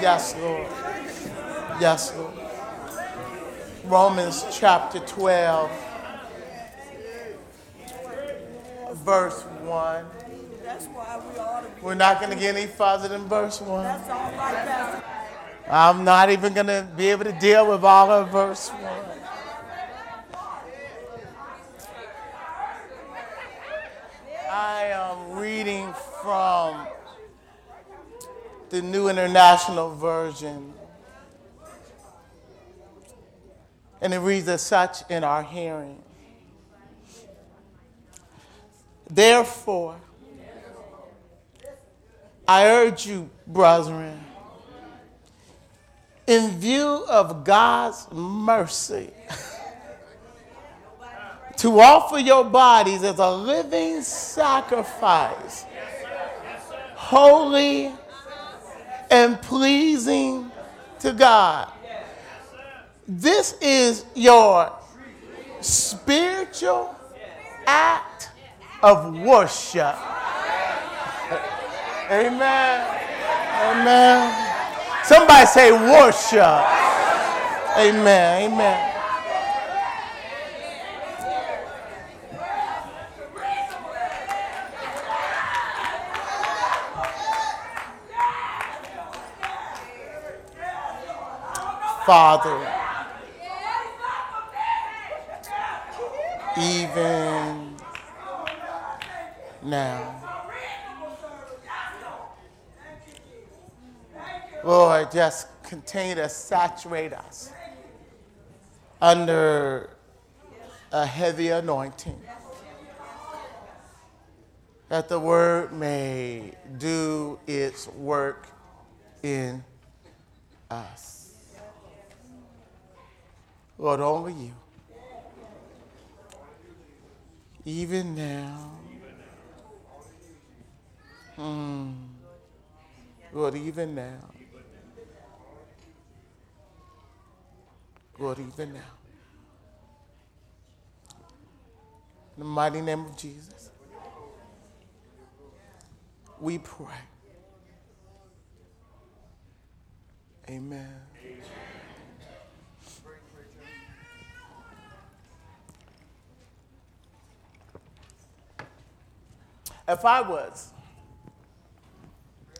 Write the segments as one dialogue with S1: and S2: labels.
S1: Yes, Lord. Yes, Lord. Romans chapter 12, verse 1.
S2: That's why we ought to be.
S1: We're not going to get any farther than verse 1.
S2: That's all right,
S1: I'm not even going to be able to deal with all of verse 1. I am reading from the New International Version. And it reads as such in our hearing. Therefore, I urge you, brethren, in view of God's mercy, to offer your bodies as a living sacrifice, holy and pleasing to God. This is your spiritual act of worship. Amen. Amen. Somebody say worship. Amen. Amen. Father, even now. Lord, just continue to saturate us under a heavy anointing. That the word may do its work in us. Lord, only you. Even now. Hmm. Lord, even now. Lord, even now. In the mighty name of Jesus, we pray. Amen. If I was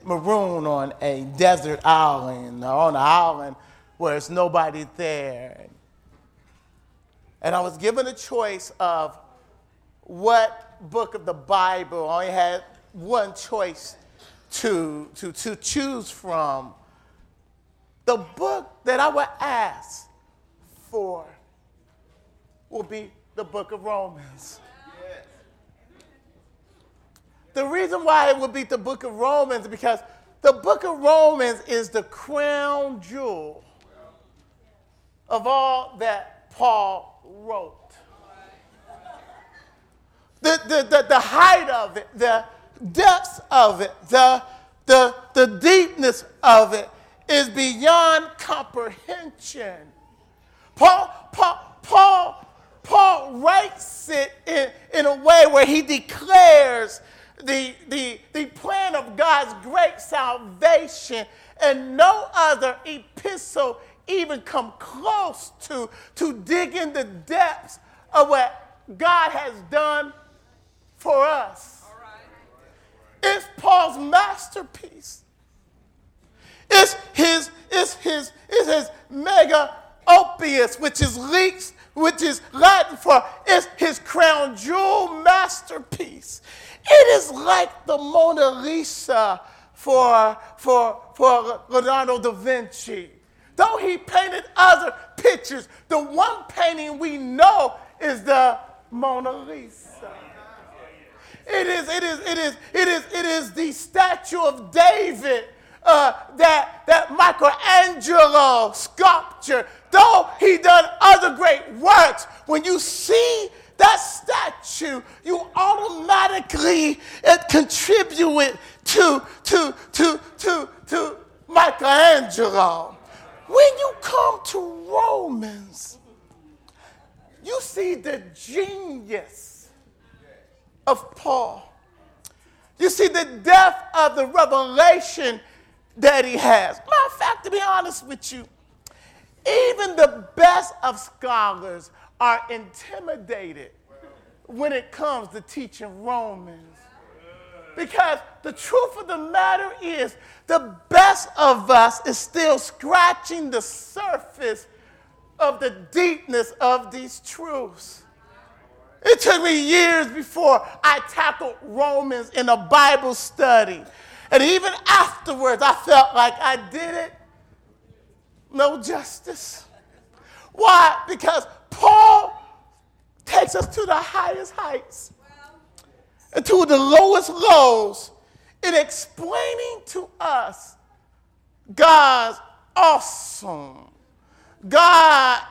S1: marooned on a desert island or on an island where there's nobody there, and I was given a choice of what book of the Bible, I only had one choice to, to, to choose from. The book that I would ask for will be the book of Romans. The reason why it would be the book of Romans is because the book of Romans is the crown jewel of all that Paul wrote. The, the, the, the height of it, the depths of it, the, the, the deepness of it is beyond comprehension. Paul, Paul, Paul, Paul writes it in, in a way where he declares the, the, the plan of God's great salvation, and no other epistle even come close to, to digging the depths of what God has done for us. It's Paul's masterpiece. It's his, it's his, it's his mega opus, which is leaks, which is Latin for it's his crown jewel masterpiece. It is like the Mona Lisa for, for, for Leonardo da Vinci. Though he painted other pictures, the one painting we know is the Mona Lisa. It is, it is, it is, it is, it is the statue of David uh, that, that Michelangelo sculpture. Though he done other great works, when you see that statue, you automatically contribute to, to, to, to, to Michelangelo. When you come to Romans, you see the genius of Paul. You see the depth of the revelation that he has. Matter of fact, to be honest with you, even the best of scholars are intimidated when it comes to teaching Romans. Because the truth of the matter is, the best of us is still scratching the surface of the deepness of these truths. It took me years before I tackled Romans in a Bible study. And even afterwards, I felt like I did it no justice. Why? Because Paul takes us to the highest heights and to the lowest lows in explaining to us God's awesome, God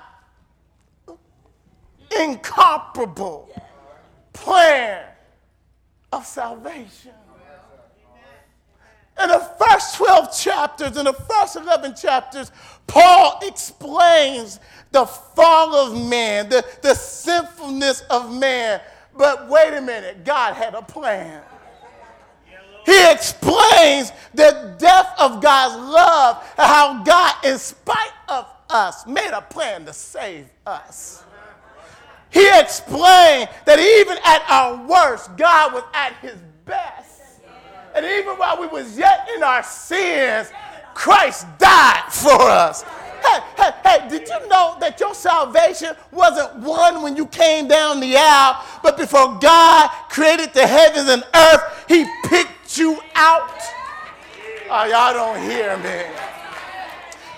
S1: incomparable plan of salvation. In the first 12 chapters, in the first 11 chapters, Paul explains the fall of man, the, the sinfulness of man. But wait a minute, God had a plan. He explains the depth of God's love and how God, in spite of us, made a plan to save us. He explained that even at our worst, God was at his best. And even while we was yet in our sins, Christ died for us. Hey, hey, hey, did you know that your salvation wasn't won when you came down the aisle, but before God created the heavens and earth, he picked you out? Oh, y'all don't hear me.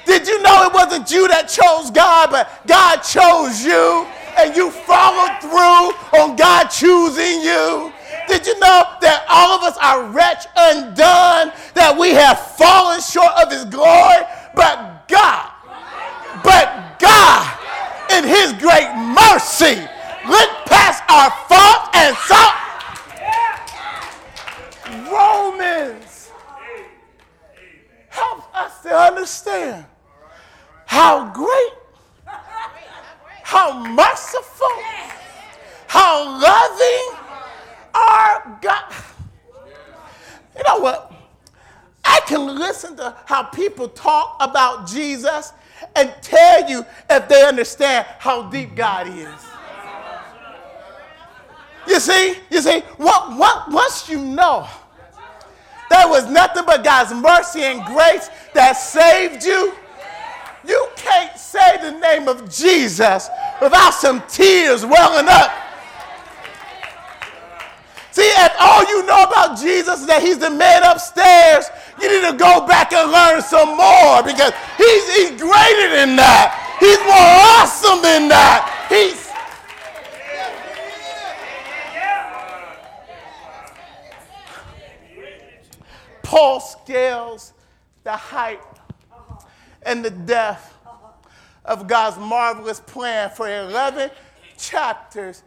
S1: Did you know it wasn't you that chose God, but God chose you and you followed through on God choosing you? Did you know that all of us are wretched, undone, that we have fallen short of His glory? But God, but God, in His great mercy, looked past our fault and saw Romans helps us to understand how great, how merciful, how loving our God. You know what? I can listen to how people talk about Jesus and tell you if they understand how deep God is. You see, you see, what, what, once you know there was nothing but God's mercy and grace that saved you, you can't say the name of Jesus without some tears welling up See, if all you know about Jesus is that he's the man upstairs, you need to go back and learn some more because he's, he's greater than that. He's more awesome than that. He's. Paul scales the height and the depth of God's marvelous plan for 11 chapters.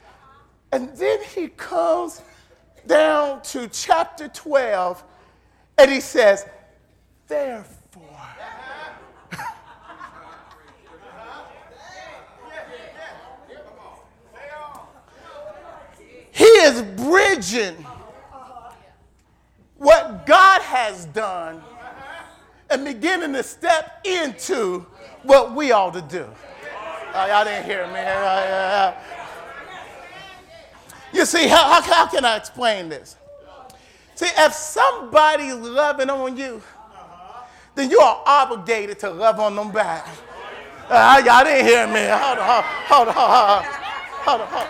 S1: And then he comes down to chapter 12, and he says, Therefore. he is bridging what God has done and beginning to step into what we ought to do. Oh, y'all didn't hear me. You see, how, how, how can I explain this? See, if somebody's loving on you, then you are obligated to love on them back. Uh, y'all didn't hear me. Hold on, hold on, hold on, hold on.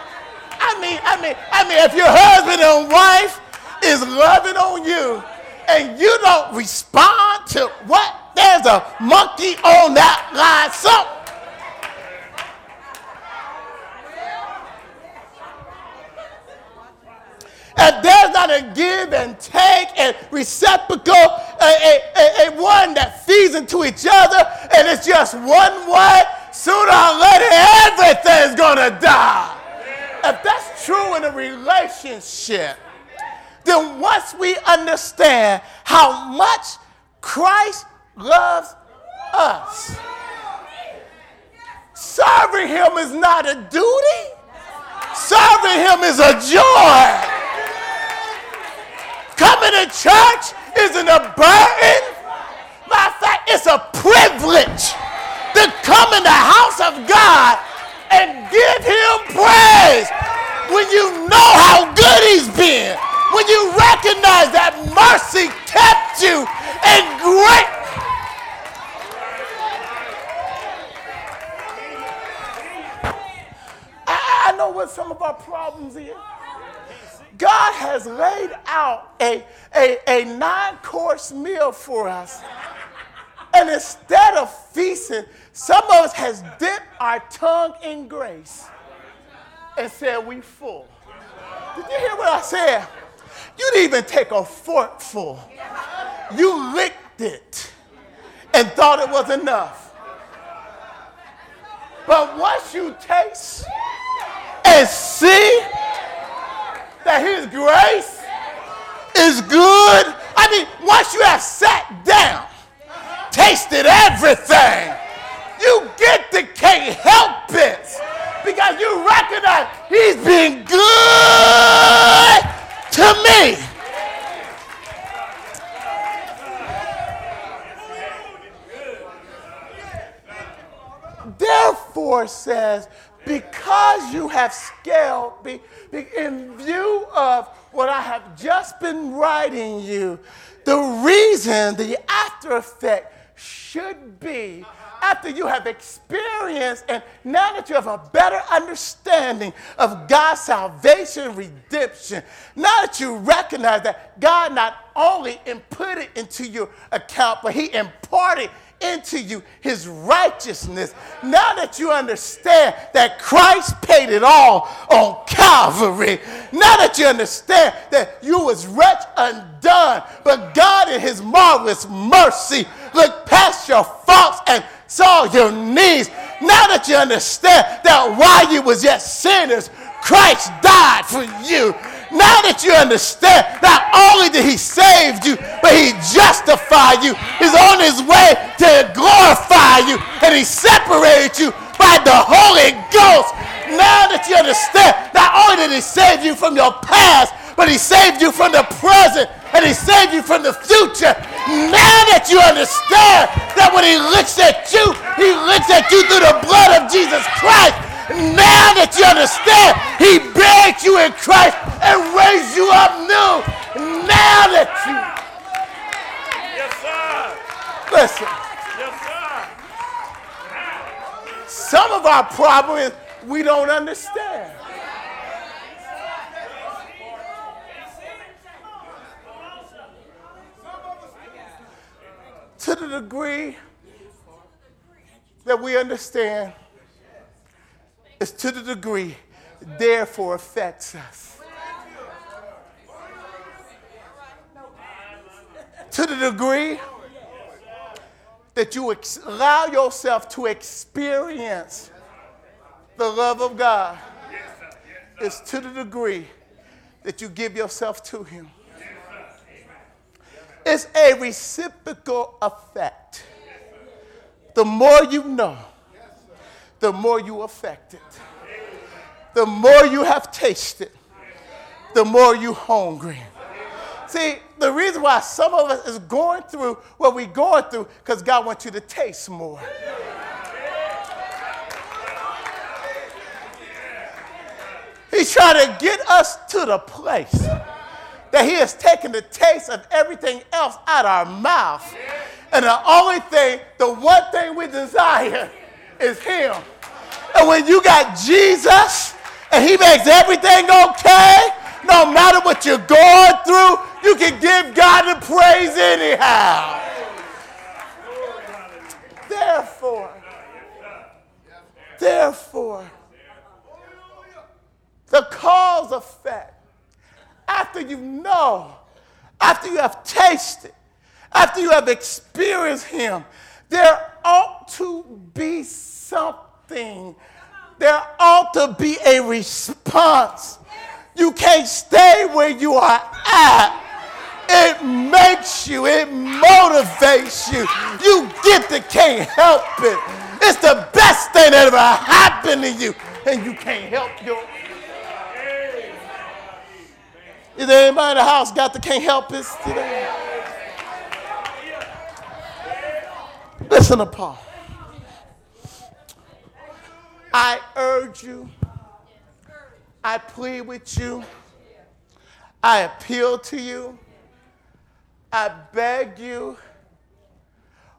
S1: I mean, I mean, I mean, if your husband and wife is loving on you and you don't respond to what? There's a monkey on that line. Something if there's not a give and take and reciprocal, a, a, a, a one that feeds into each other, and it's just one way, sooner or later everything's gonna die. If that's true in a relationship, then once we understand how much Christ loves us, serving Him is not a duty, serving Him is a joy. Coming to church isn't a burden, My fact it's a privilege to come in the house of God and give him praise. When you know how good he's been, when you recognize that mercy kept you and great I know what some of our problems is. God has laid out a, a, a nine course meal for us. And instead of feasting, some of us has dipped our tongue in grace and said we full. Did you hear what I said? You didn't even take a forkful. You licked it and thought it was enough. But once you taste and see that His grace is good, I mean, once you have sat down, tasted everything, you get to can't help it because you recognize He's been good to me. Therefore, says, because you have scaled, be, in view of what I have just been writing you, the reason, the after effect should be after you have experienced and now that you have a better understanding of God's salvation, redemption, now that you recognize that God not only input it into your account, but He imparted into you his righteousness. Now that you understand that Christ paid it all on Calvary, now that you understand that you was wretched undone, but God in his marvelous mercy looked past your faults and saw your needs. Now that you understand that while you was yet sinners, Christ died for you. Now that you understand, not only did he save you, but he justified you. He's on his way to glorify you, and he separated you by the Holy Ghost. Now that you understand, not only did he save you from your past, but he saved you from the present and he saved you from the future. Now that you understand that when he looks at you, he looks at you through the blood of Jesus Christ. Now that you understand, he buried you in Christ and raised you up new. Now that you.
S3: Yes, sir.
S1: Listen,
S3: Yes, sir.
S1: some of our problem is we don't understand. To the degree that we understand, is to the degree, therefore affects us. To the degree that you ex- allow yourself to experience the love of God is to the degree that you give yourself to Him. It's a reciprocal effect. The more you know, the more you affect it. The more you have tasted, the more you hungry. See, the reason why some of us is going through what we're going through, because God wants you to taste more. He's trying to get us to the place that He has taken the taste of everything else out of our mouth. And the only thing, the one thing we desire is Him. And when you got Jesus and He makes everything okay, no matter what you're going through, you can give God the praise anyhow. Therefore, therefore, the cause effect, after you know, after you have tasted, after you have experienced Him, there ought to be something. There ought to be a response. You can't stay where you are at. It makes you, it motivates you. You get the can't help it. It's the best thing that ever happened to you, and you can't help your. Is there anybody in the house got the can't help it today? Listen to Paul. I urge you, I plead with you, I appeal to you, I beg you.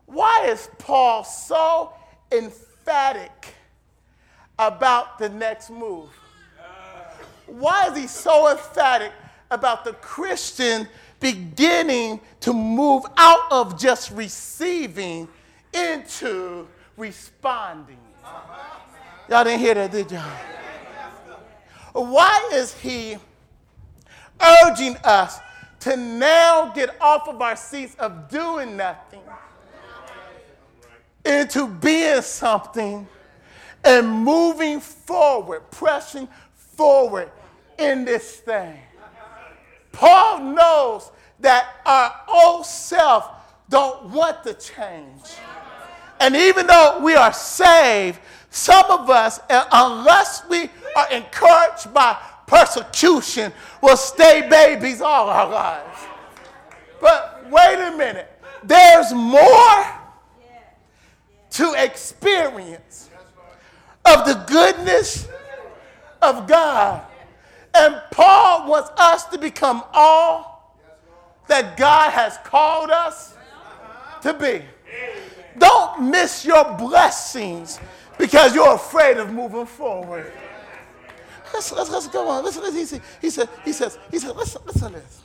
S1: Why is Paul so emphatic about the next move? Why is he so emphatic about the Christian beginning to move out of just receiving into responding? Y'all didn't hear that, did y'all? Why is he urging us to now get off of our seats of doing nothing into being something and moving forward, pressing forward in this thing? Paul knows that our old self don't want to change. And even though we are saved, some of us, unless we are encouraged by persecution, will stay babies all our lives. But wait a minute, there's more to experience of the goodness of God. And Paul wants us to become all that God has called us to be. Don't miss your blessings because you're afraid of moving forward. Let's, let's, let's go on. Listen, listen. He, said, he says, he says, listen, listen to this.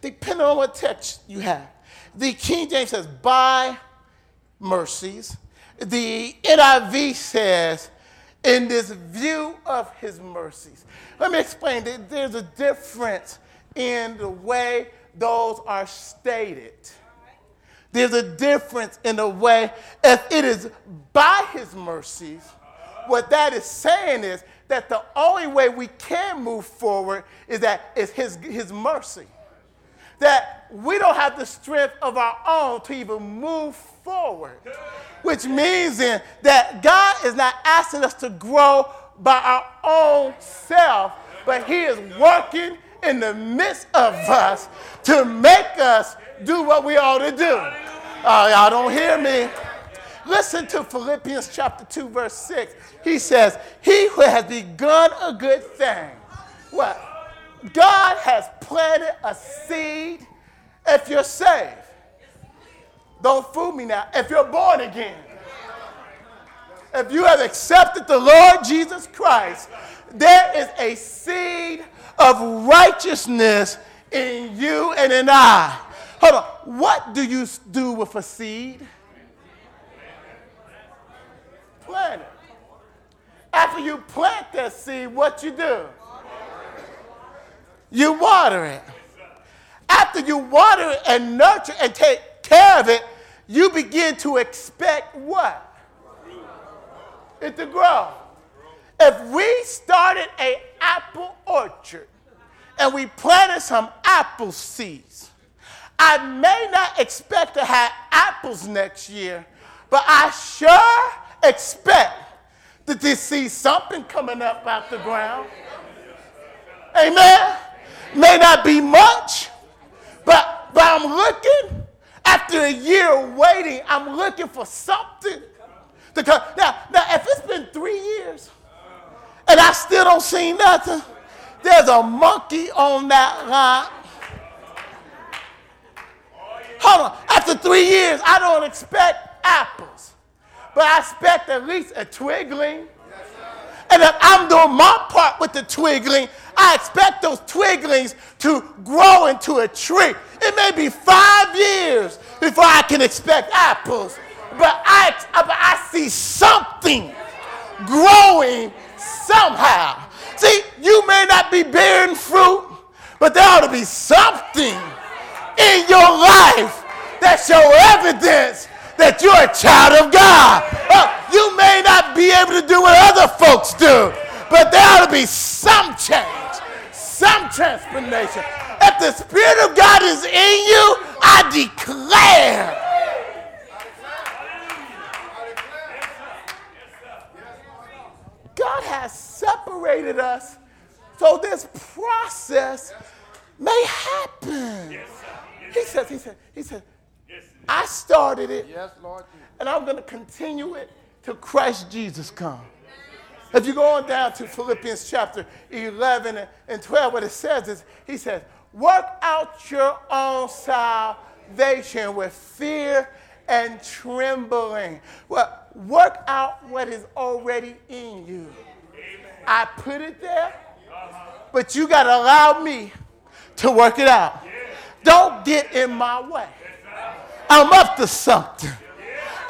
S1: Depending on what text you have, the King James says, by mercies. The NIV says, in this view of his mercies. Let me explain. There's a difference in the way those are stated. There's a difference in the way, if it is by his mercies, what that is saying is that the only way we can move forward is that it's his, his mercy. That we don't have the strength of our own to even move forward. Which means then that God is not asking us to grow by our own self, but He is working in the midst of us to make us do what we ought to do. Oh, y'all don't hear me. Listen to Philippians chapter 2, verse 6. He says, He who has begun a good thing, what? God has planted a seed if you're saved. Don't fool me now. If you're born again, if you have accepted the Lord Jesus Christ, there is a seed of righteousness in you and in I. Hold on. What do you do with a seed? Plant it. After you plant that seed, what you do? You water it. After you water it and nurture and take care of it, you begin to expect what? It to grow. If we started a apple orchard and we planted some apple seeds, I may not expect to have apples next year, but I sure expect that to see something coming up out the ground. Amen. May not be much, but, but I'm looking after a year of waiting, I'm looking for something to come. Now, now, if it's been three years and I still don't see nothing, there's a monkey on that line. Hold on. After three years, I don't expect apples, but I expect at least a twigling. And if I'm doing my part with the twigling, I expect those twiglings to grow into a tree. It may be five years before I can expect apples, but I, but I see something growing somehow. See, you may not be bearing fruit, but there ought to be something in your life that show evidence that you're a child of God. Uh, you may not be able to do what other folks do, but there ought to be some change, some transformation. If the Spirit of God is in you, I declare. God has separated us so this process may happen. He says, he said, he said, I started it,
S4: Yes, Lord.
S1: And I'm going to continue it till Christ Jesus come. If you go on down to Philippians chapter 11 and- and 12, what it says is, he says, work out your own salvation with fear and trembling. Well, work out what is already in you. I put it there, but you got to allow me to work it out. Don't get in my way. I'm up to something.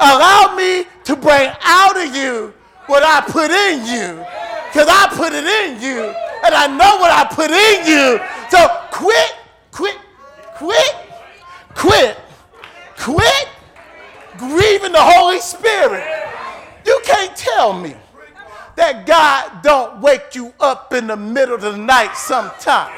S1: Allow me to bring out of you what I put in you. Because I put it in you. And I know what I put in you. So quit, quit, quit, quit, quit grieving the Holy Spirit. You can't tell me that God don't wake you up in the middle of the night sometime.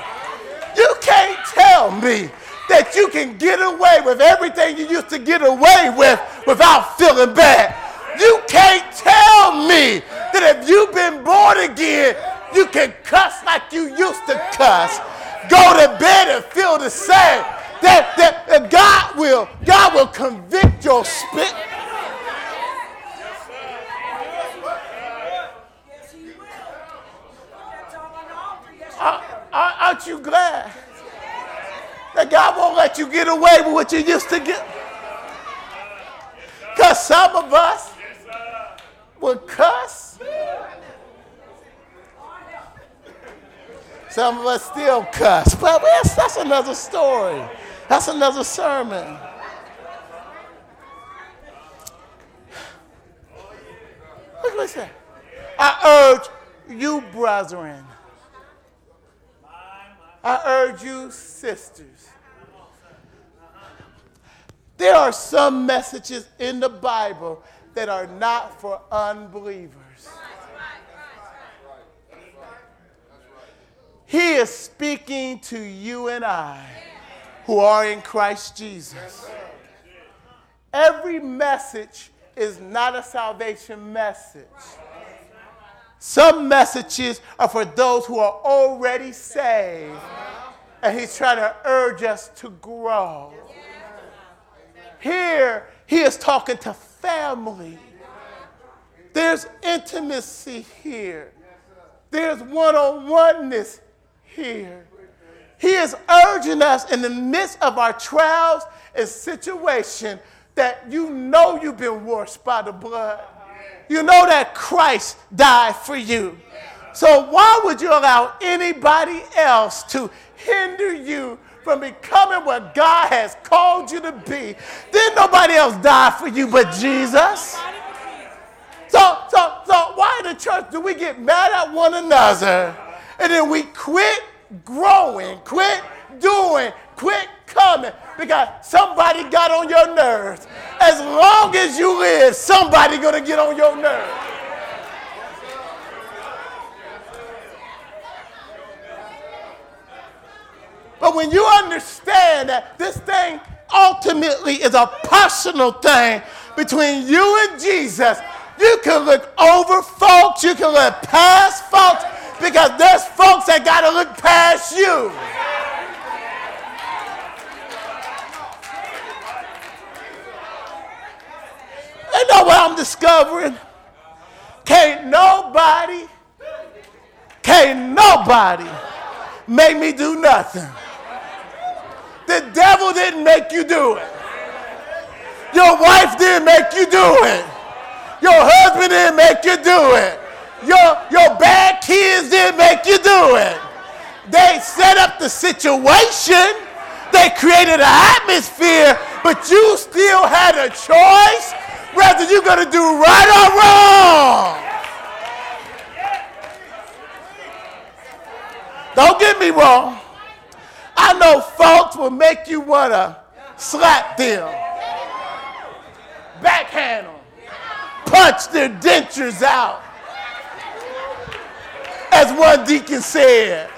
S1: You can't tell me that you can get away with everything you used to get away with without feeling bad. You can't tell me that if you've been born again, you can cuss like you used to cuss, go to bed and feel the same. That, that, that God will God will convict Are- are- Aren't you glad that God won't let you get away with what you used to get? Because some of us would cuss. Some of us still cuss. But that's another story. That's another sermon. Said. I urge you, brethren. I urge you, sisters. There are some messages in the Bible that are not for unbelievers. He is speaking to you and I who are in Christ Jesus. Every message is not a salvation message. Some messages are for those who are already saved, and he's trying to urge us to grow. Here, he is talking to family. There's intimacy here. There's one on oneness here. He is urging us in the midst of our trials and situation that you know you've been washed by the blood. You know that Christ died for you. So why would you allow anybody else to hinder you from becoming what God has called you to be? Didn't nobody else die for you but Jesus? So, so, so why in the church do we get mad at one another and then we quit growing, quit doing, quit coming because somebody got on your nerves. As long as you live, somebody gonna get on your nerves. But when you understand that this thing ultimately is a personal thing between you and Jesus, you can look over folks, you can look past folks, because there's folks that got to look past you. You know what I'm discovering? Can't nobody, can't nobody make me do nothing. The devil didn't make you do it. Your wife didn't make you do it. Your husband didn't make you do it. Your, your bad kids didn't make you do it. They set up the situation. They created an atmosphere, but you still had a choice whether you're going to do right or wrong. Don't get me wrong. I know folks will make you want to slap them, backhand them, punch their dentures out. As one deacon said.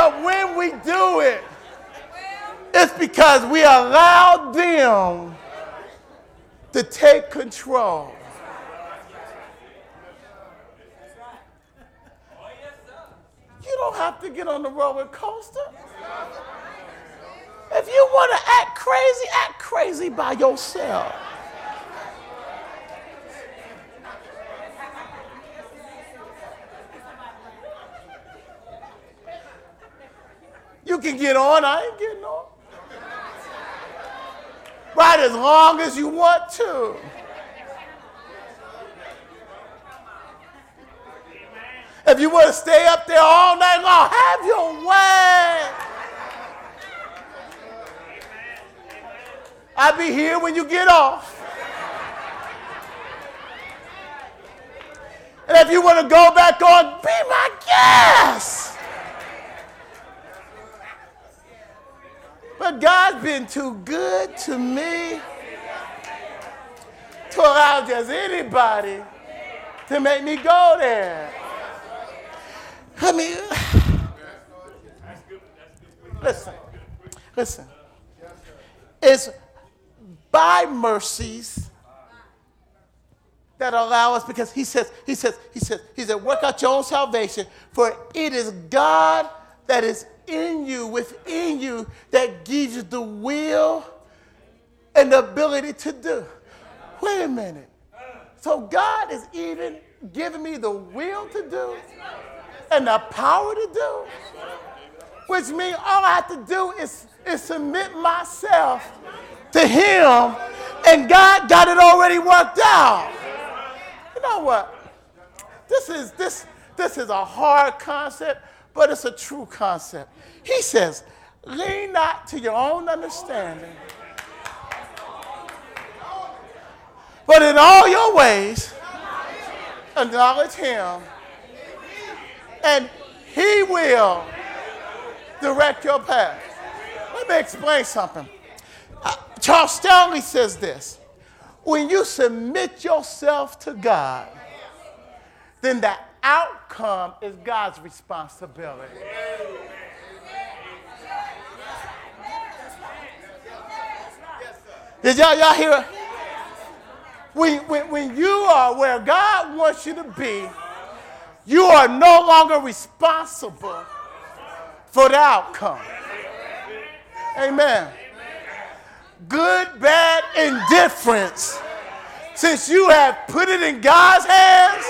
S1: But when we do it, it's because we allowed them to take control. You don't have to get on the roller coaster. If you want to act crazy, act crazy by yourself. You can get on, I ain't getting on. Ride as long as you want to. If you want to stay up there all night long, have your way. I'll be here when you get off. And if you want to go back on, be my guest. But God's been too good to me to allow just anybody to make me go there. I mean, listen, listen. It's by mercies that allow us because he says, he says, he says, he said, work out your own salvation, for it is God that is in you, within you, that gives you the will and the ability to do. Wait a minute. So God is even giving me the will to do and the power to do, which means all I have to do is, is submit myself to Him, and God got it already worked out. You know what? This is this this is a hard concept, but it's a true concept. He says, lean not to your own understanding, but in all your ways, acknowledge Him and He will direct your path. Let me explain something. Uh, Charles Stanley says this when you submit yourself to God, then the outcome is God's responsibility. Did y'all, y'all hear it? When, when, when you are where God wants you to be, you are no longer responsible for the outcome. Amen. Good, bad, indifference. Since you have put it in God's hands,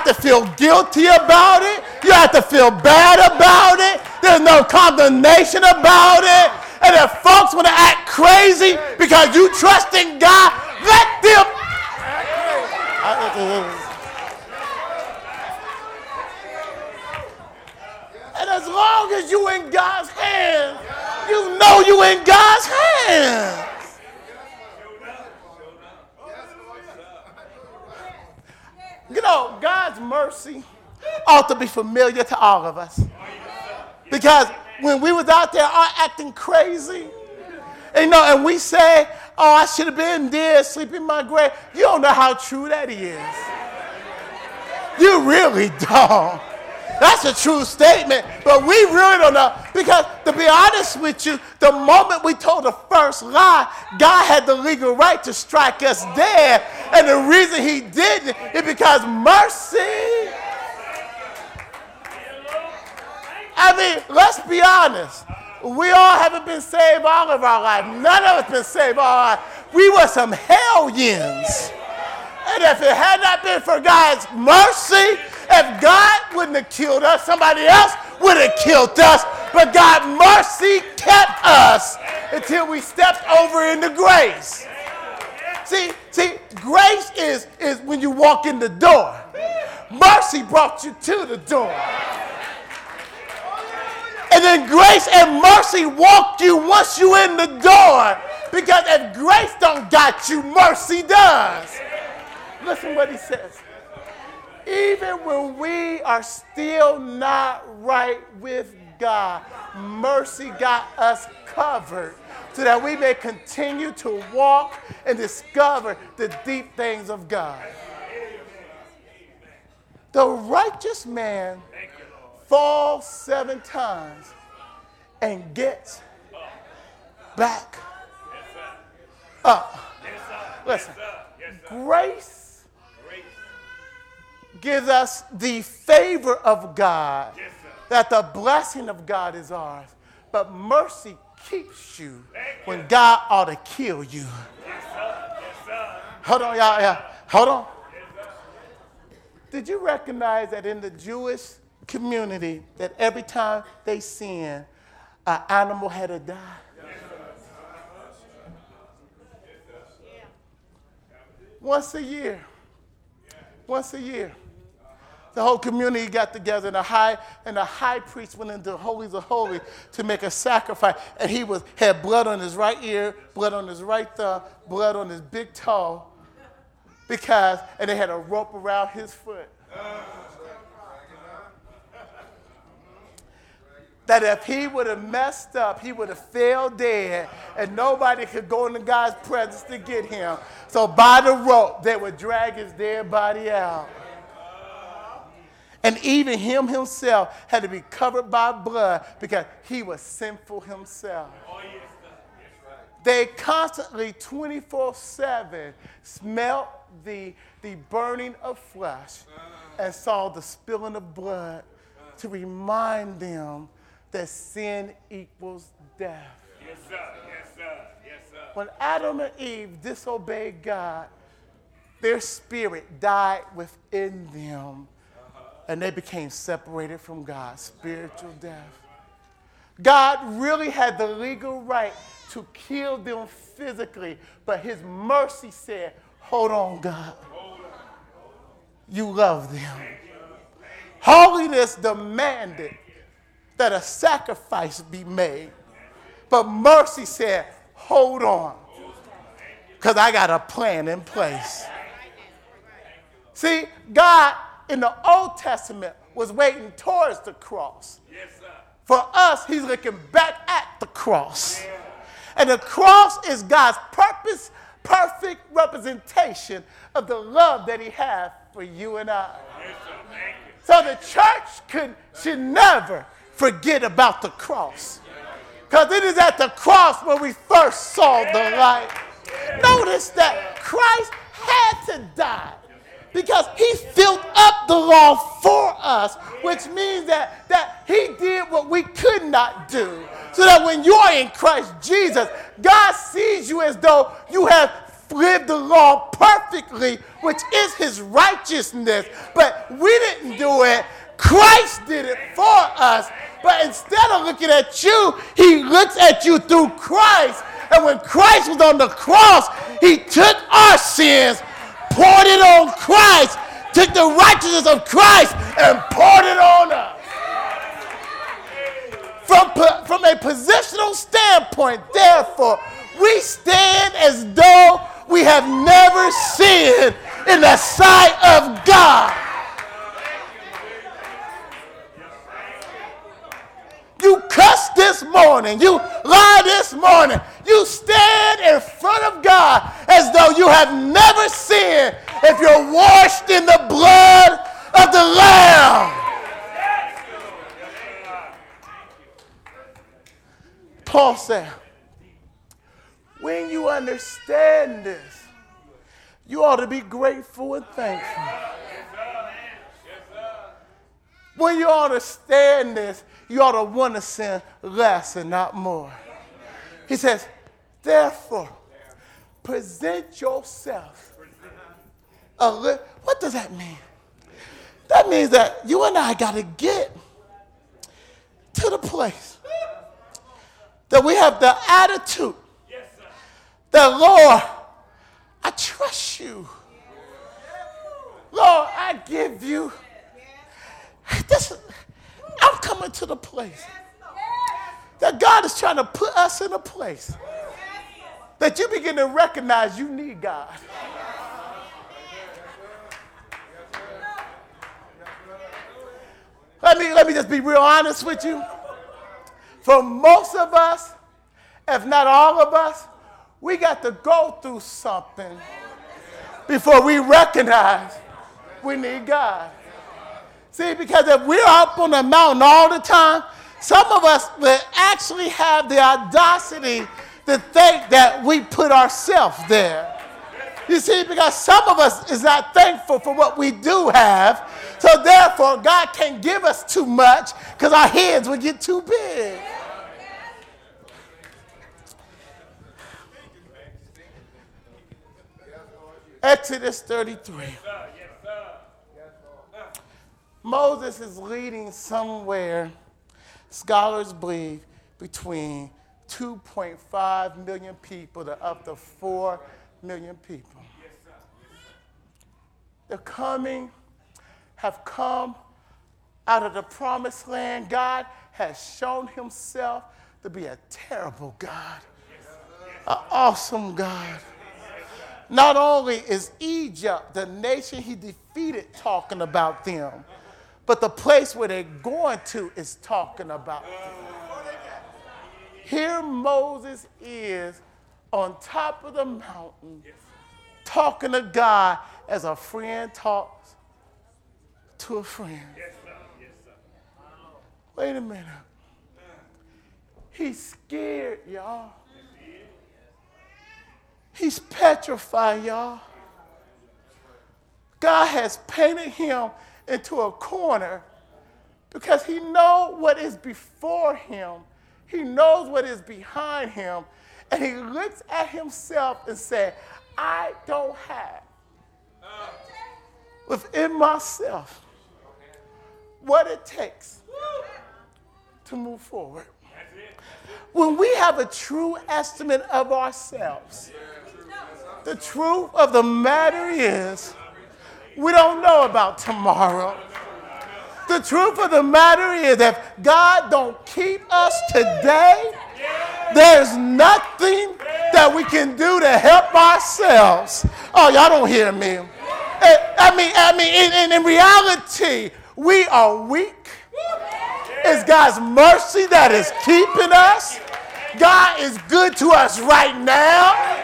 S1: have to feel guilty about it. You have to feel bad about it. There's no condemnation about it. And if folks want to act crazy because you trust in God, let them. And as long as you in God's hands, you know you in God's hands. You know, God's mercy ought to be familiar to all of us. Because when we was out there all acting crazy, and, you know, and we say, oh, I should have been dead, sleeping in my grave. You don't know how true that is. You really don't. That's a true statement, but we really don't know. Because to be honest with you, the moment we told the first lie, God had the legal right to strike us dead. And the reason he didn't is because mercy. I mean, let's be honest. We all haven't been saved all of our life. None of us been saved all our life. We were some hellions. And if it had not been for God's mercy, if God wouldn't have killed us, somebody else would have killed us. But God mercy kept us until we stepped over into grace. See, see, grace is, is when you walk in the door. Mercy brought you to the door. And then grace and mercy walk you once you in the door. Because if grace don't got you, mercy does. Listen what he says. Even when we are still not right with God, mercy got us covered so that we may continue to walk and discover the deep things of God. The righteous man falls seven times and gets back up. Listen, grace gives us the favor of God that the blessing of God is ours, but mercy keeps you when God ought to kill you. Hold on, y'all, y'all. Hold on. Did you recognize that in the Jewish community, that every time they sin, an animal had to die? Once a year. Once a year. The whole community got together, and the high and the high priest went into the holies of holies to make a sacrifice. And he was had blood on his right ear, blood on his right thumb, blood on his big toe, because and they had a rope around his foot. that if he would have messed up, he would have fell dead, and nobody could go into God's presence to get him. So by the rope, they would drag his dead body out. And even him himself had to be covered by blood because he was sinful himself. They constantly, 24 7, smelt the, the burning of flesh and saw the spilling of blood to remind them that sin equals death.
S3: Yes, sir. Yes, sir. Yes, sir.
S1: When Adam and Eve disobeyed God, their spirit died within them and they became separated from God, spiritual death. God really had the legal right to kill them physically, but his mercy said, Hold on, God. You love them. Holiness demanded that a sacrifice be made, but mercy said, Hold on, because I got a plan in place. See, God in the Old Testament was waiting towards the cross.
S3: Yes, sir.
S1: For us, he's looking back at the cross. And the cross is God's purpose, perfect representation of the love that he has for you and I.
S3: Yes, sir. Thank you.
S1: So the church could, should never forget about the cross. Because it is at the cross where we first saw the light. Notice that Christ had to die because he filled up the law for us, which means that, that he did what we could not do. So that when you are in Christ Jesus, God sees you as though you have lived the law perfectly, which is his righteousness. But we didn't do it, Christ did it for us. But instead of looking at you, he looks at you through Christ. And when Christ was on the cross, he took our sins poured it on Christ, took the righteousness of Christ and poured it on us. From, from a positional standpoint, therefore, we stand as though we have never sinned in the sight of God. You cuss this morning. You lie this morning. You stand in front of God as though you have never sinned if you're washed in the blood of the Lamb. Paul said, when you understand this, you ought to be grateful and thankful. When you understand this, you ought to want to sin less and not more. He says, therefore, present yourself. Li- what does that mean? That means that you and I got to get to the place that we have the attitude that, Lord, I trust you. Lord, I give you. This, coming to the place that God is trying to put us in a place that you begin to recognize you need God. Let me, let me just be real honest with you. For most of us, if not all of us, we got to go through something before we recognize we need God. See, because if we're up on the mountain all the time, some of us will actually have the audacity to think that we put ourselves there. You see, because some of us is not thankful for what we do have, So therefore, God can't give us too much because our heads would get too big. Exodus 33. Moses is leading somewhere, scholars believe, between 2.5 million people to up to 4 million people. They're coming, have come out of the promised land. God has shown himself to be a terrible God, an awesome God. Not only is Egypt, the nation he defeated, talking about them, but the place where they're going to is talking about. Here Moses is on top of the mountain talking to God as a friend talks to a friend. Wait a minute. He's scared, y'all. He's petrified, y'all. God has painted him into a corner because he knows what is before him. He knows what is behind him. And he looks at himself and says, I don't have within myself what it takes to move forward. When we have a true estimate of ourselves, the truth of the matter is, we don't know about tomorrow. The truth of the matter is, if God don't keep us today, there's nothing that we can do to help ourselves. Oh, y'all don't hear me. Eh, I mean, I mean, in, in reality, we are weak. It's God's mercy that is keeping us. God is good to us right now.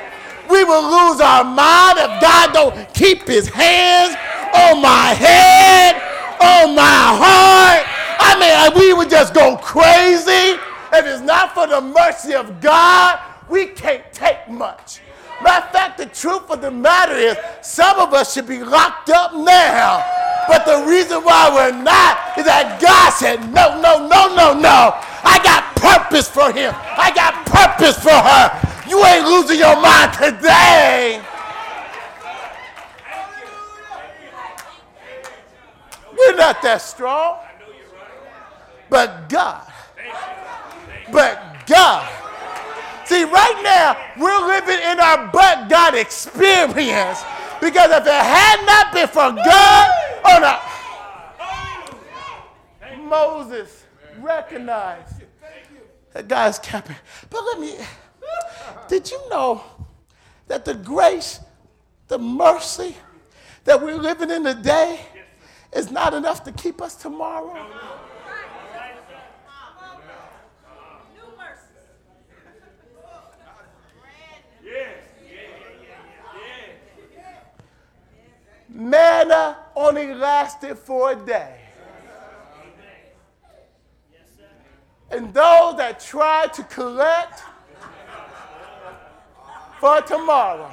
S1: We will lose our mind if God don't keep his hands on my head, on my heart. I mean, we would just go crazy. If it's not for the mercy of God, we can't take much. Matter of fact, the truth of the matter is, some of us should be locked up now. But the reason why we're not is that God said, no, no, no, no, no. I got purpose for him. I got purpose for her. You ain't losing your mind today. We're not that strong. But God. But God. See, right now, we're living in our but God experience. Because if it had not been for God on a Moses recognized that God's capping. But let me, did you know that the grace, the mercy that we're living in today is not enough to keep us tomorrow? Manna only lasted for a day. And those that tried to collect for tomorrow,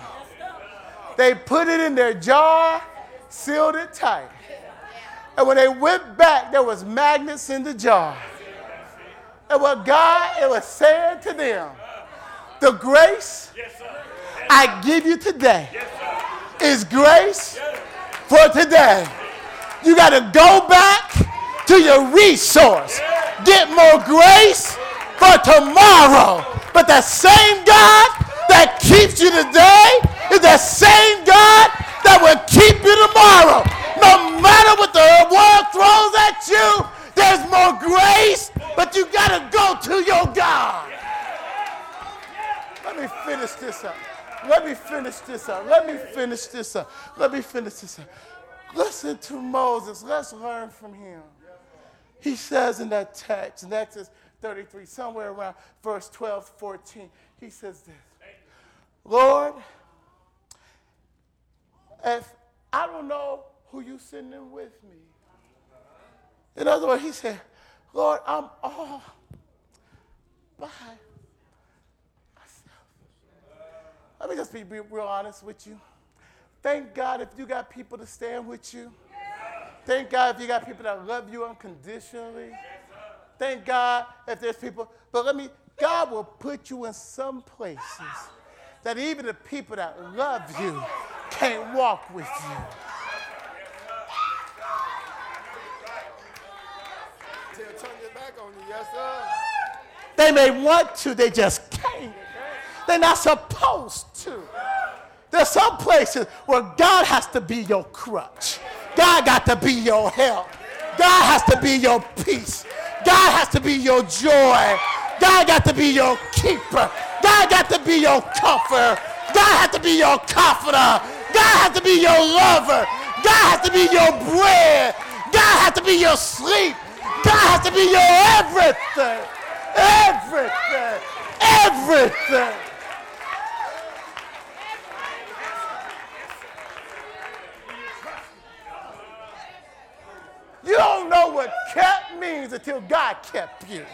S1: they put it in their jar, sealed it tight. And when they went back, there was magnets in the jar. And what God it was saying to them, the grace I give you today is grace for today. You got to go back to your resource. Get more grace for tomorrow. But the same God that keeps you today is the same God that will keep you tomorrow. No matter what the world throws at you, there's more grace, but you got to go to your God. Let me finish this up. Let me finish this up. Let me finish this up. Let me finish this up. Listen to Moses. Let's learn from him. He says in that text, in Exodus 33, somewhere around verse 12, 14, he says this Lord, if I don't know who you sending with me. In other words, he said, Lord, I'm all by myself. Let me just be, be real honest with you. Thank God if you got people to stand with you. Thank God if you got people that love you unconditionally. Thank God if there's people, but let me, God will put you in some places that even the people that love you can't walk with you.
S4: Till turn your back on you, yes, sir.
S1: They may want to, they just can't. They're not supposed to. There's some places where God has to be your crutch. God got to be your help. God has to be your peace. God has to be your joy. God got to be your keeper. God got to be your comforter. God has to be your confidant. God has to be your lover. God has to be your bread. God has to be your sleep. God has to be your everything. Everything. Everything. You don't know what kept means until God kept you.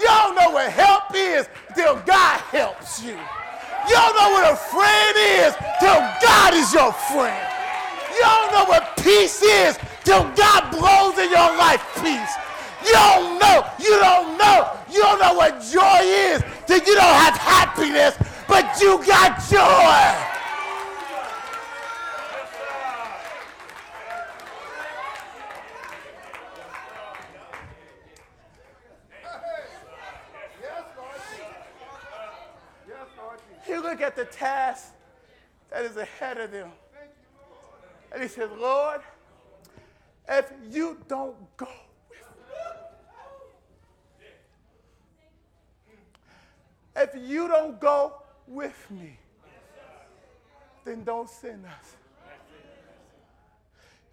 S1: Don't know what help is till God helps you. Don't know what a friend is till God is your friend. Don't know what peace is till God blows in your life peace. You don't know. You don't know. You don't know what joy is till you don't have happiness, but you got joy.
S4: Yes, Lord Jesus. Yes, Lord Jesus.
S1: You look at the task that is ahead of them. And he says, Lord, if you don't go with me, if you don't go with me, then don't send us.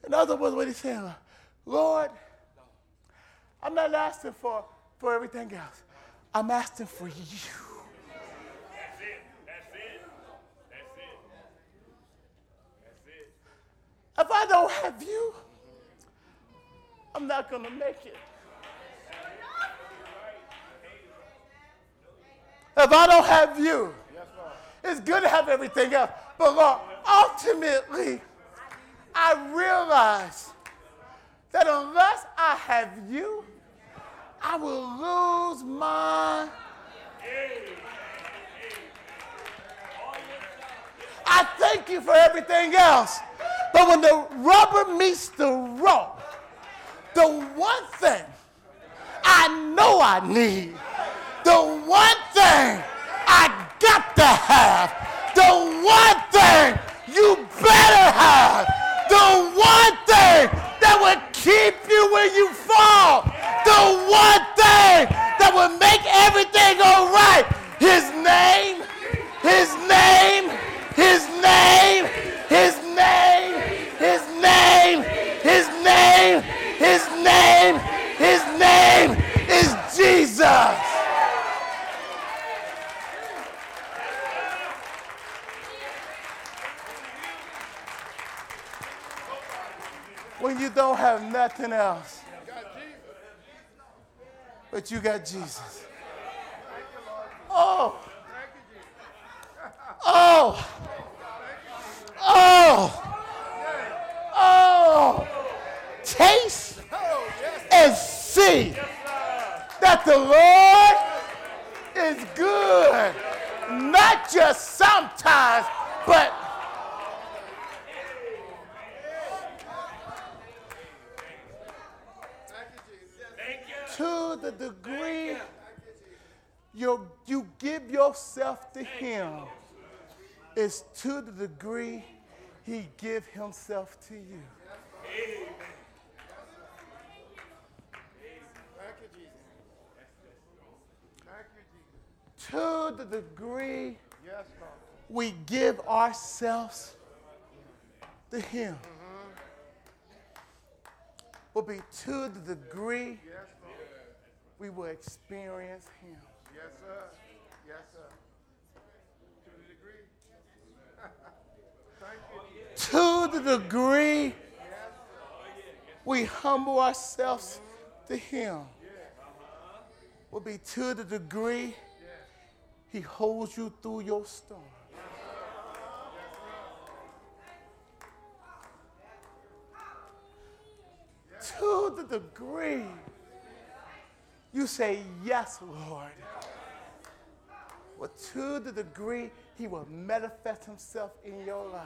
S1: In other words, what he's saying, Lord, I'm not asking for, for everything else. I'm asking for you.
S3: That's it. That's it. That's it. That's it.
S1: If I don't have you, I'm not going to make it. If I don't have you, it's good to have everything else. But Lord, ultimately, I realize that unless I have you, I will lose my. I thank you for everything else. But when the rubber meets the road, the one thing I know I need, the one thing I got to have, the one thing you better have, the one thing that will keep you when you fall, the one thing that will make everything all right. His name, his name, his name, his name, his name, his name, his name, his name is Jesus. When you don't have nothing else, but you got Jesus. Oh. Oh. Oh. Oh. Taste and see that the Lord is good. Not just sometimes, but to the degree you, give yourself to him is to the degree he give himself to you.
S4: Thank you, Jesus. Thank you, Jesus.
S1: To the degree
S4: Yes,
S1: we give ourselves to him will be to the degree
S4: Yes,
S1: we will experience him.
S4: Yes, sir. Yes, sir. To the degree. Thank you,
S1: To the degree we humble ourselves to him will be to the degree he holds you through your storm. to the degree you say, Yes, Lord, well, to the degree he will manifest himself in your life.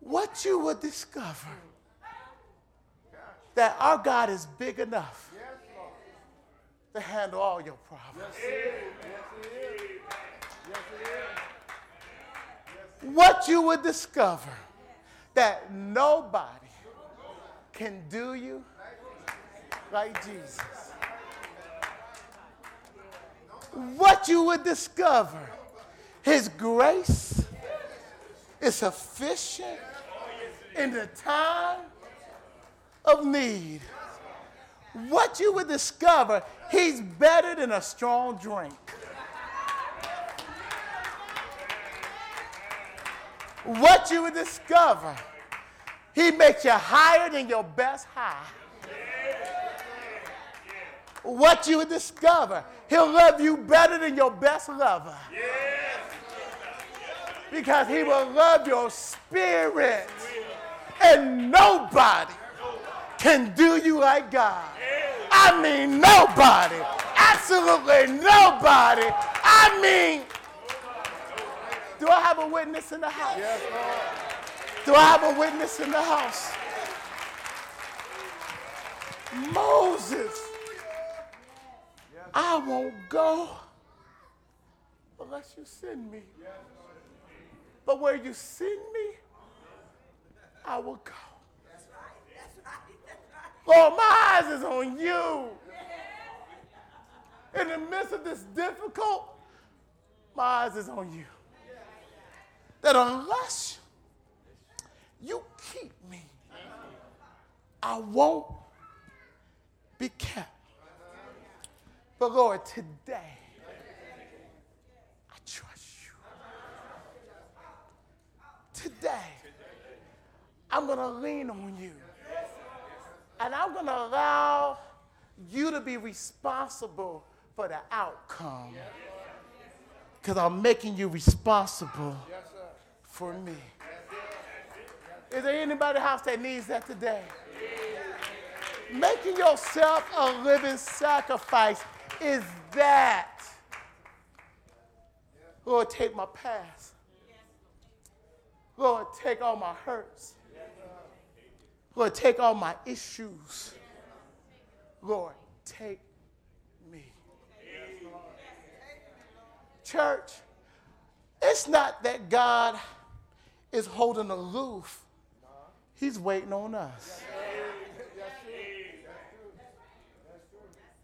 S1: What you will discover that our God is big enough to handle all your problems. What you would discover that nobody can do you like Jesus. What you would discover, His grace is sufficient in the time of need. What you would discover, He's better than a strong drink. What you would discover, He makes you higher than your best high what you would discover. He'll love you better than your best lover. Because he will love your spirit. And nobody can do you like God. I mean, nobody. Absolutely nobody. I mean, do I have a witness in the house? Do I have a witness in the house? Moses I won't go unless you send me. But where you send me, I will go. Oh, Lord, my eyes is on you. In the midst of this difficult, my eyes is on you. That unless you keep me, I won't be kept. But Lord, today, I trust you. Today, I'm going to lean on you. And I'm going to allow you to be responsible for the outcome. Because I'm making you responsible for me. Is there anybody else that needs that today? Making yourself a living sacrifice is that? Lord, take my past. Lord, take all my hurts. Lord, take all my issues. Lord, take me. Church, it's not that God is holding aloof, He's waiting on us.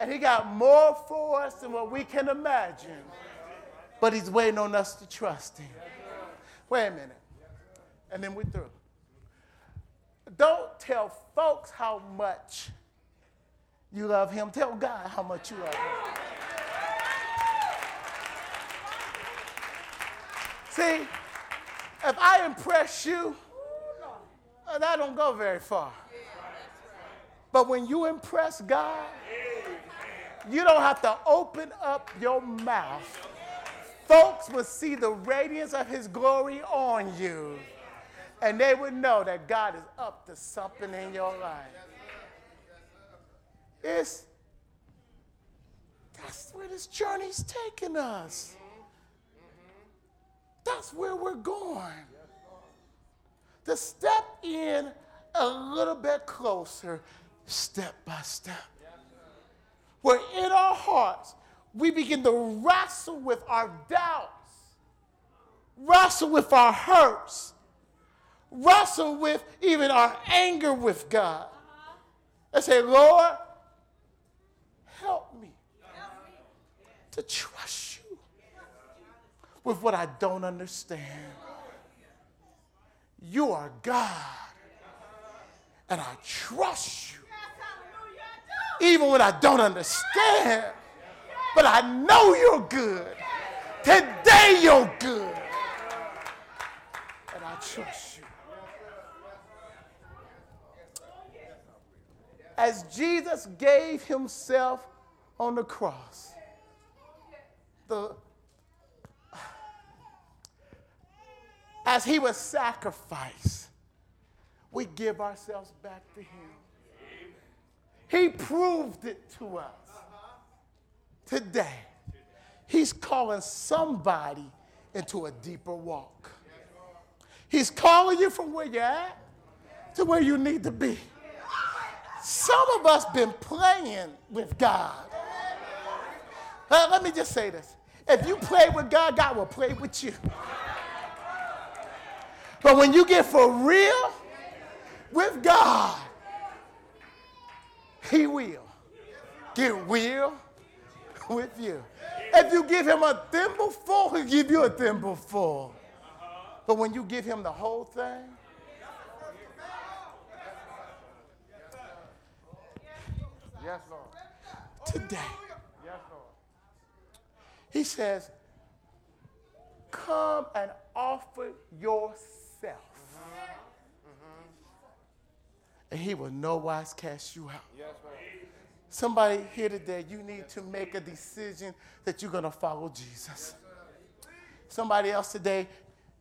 S1: And he got more for us than what we can imagine. But he's waiting on us to trust him. Wait a minute. And then we're through. Don't tell folks how much you love him. Tell God how much you love him. See, if I impress you, that don't go very far. But when you impress God, you don't have to open up your mouth. Folks will see the radiance of his glory on you, and they would know that God is up to something in your life. It's that's where this journey's taking us. That's where we're going. To step in a little bit closer, step by step where in our hearts we begin to wrestle with our doubts, wrestle with our hurts, wrestle with even our anger with God, and say, Lord, help me to trust you with what I don't understand. You are God, and I trust you even when I don't understand. But I know you're good. Today you're good. And I trust you. As Jesus gave himself on the cross, the as he was sacrificed, we give ourselves back to him. He proved it to us. Today, he's calling somebody into a deeper walk. He's calling you from where you're at to where you need to be. Some of us been playing with God. Uh, let me just say this. If you play with God, God will play with you. But when you get for real with God, He will get real with you. If you give Him a thimble full, He'll give you a thimble full. But when you give Him the whole thing,
S4: Yes, Lord.
S1: today,
S4: Yes, Lord.
S1: He says, Come and offer yourself. And he will no wise cast you out.
S4: Yes, Lord.
S1: Somebody here today, you need to make a decision that you're going to follow Jesus. Somebody else today,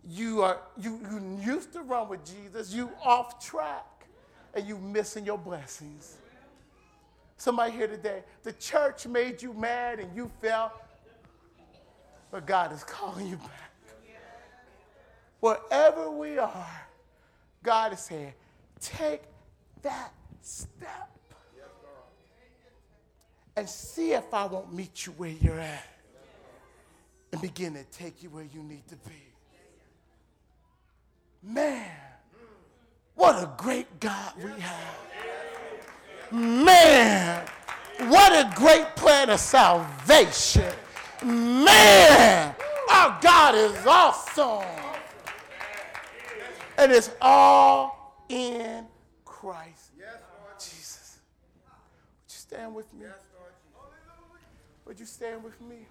S1: you are you, you used to run with Jesus, you off track, and you missing your blessings. Somebody here today, the church made you mad and you fell, but God is calling you back. Wherever we are, God is saying, take that step and see if I won't meet you where you're at and begin to take you where you need to be. Man, what a great God we have. Man, what a great plan of salvation. Man, our God is awesome. And it's all in Christ Jesus. Would you stand with me? Would you stand with me?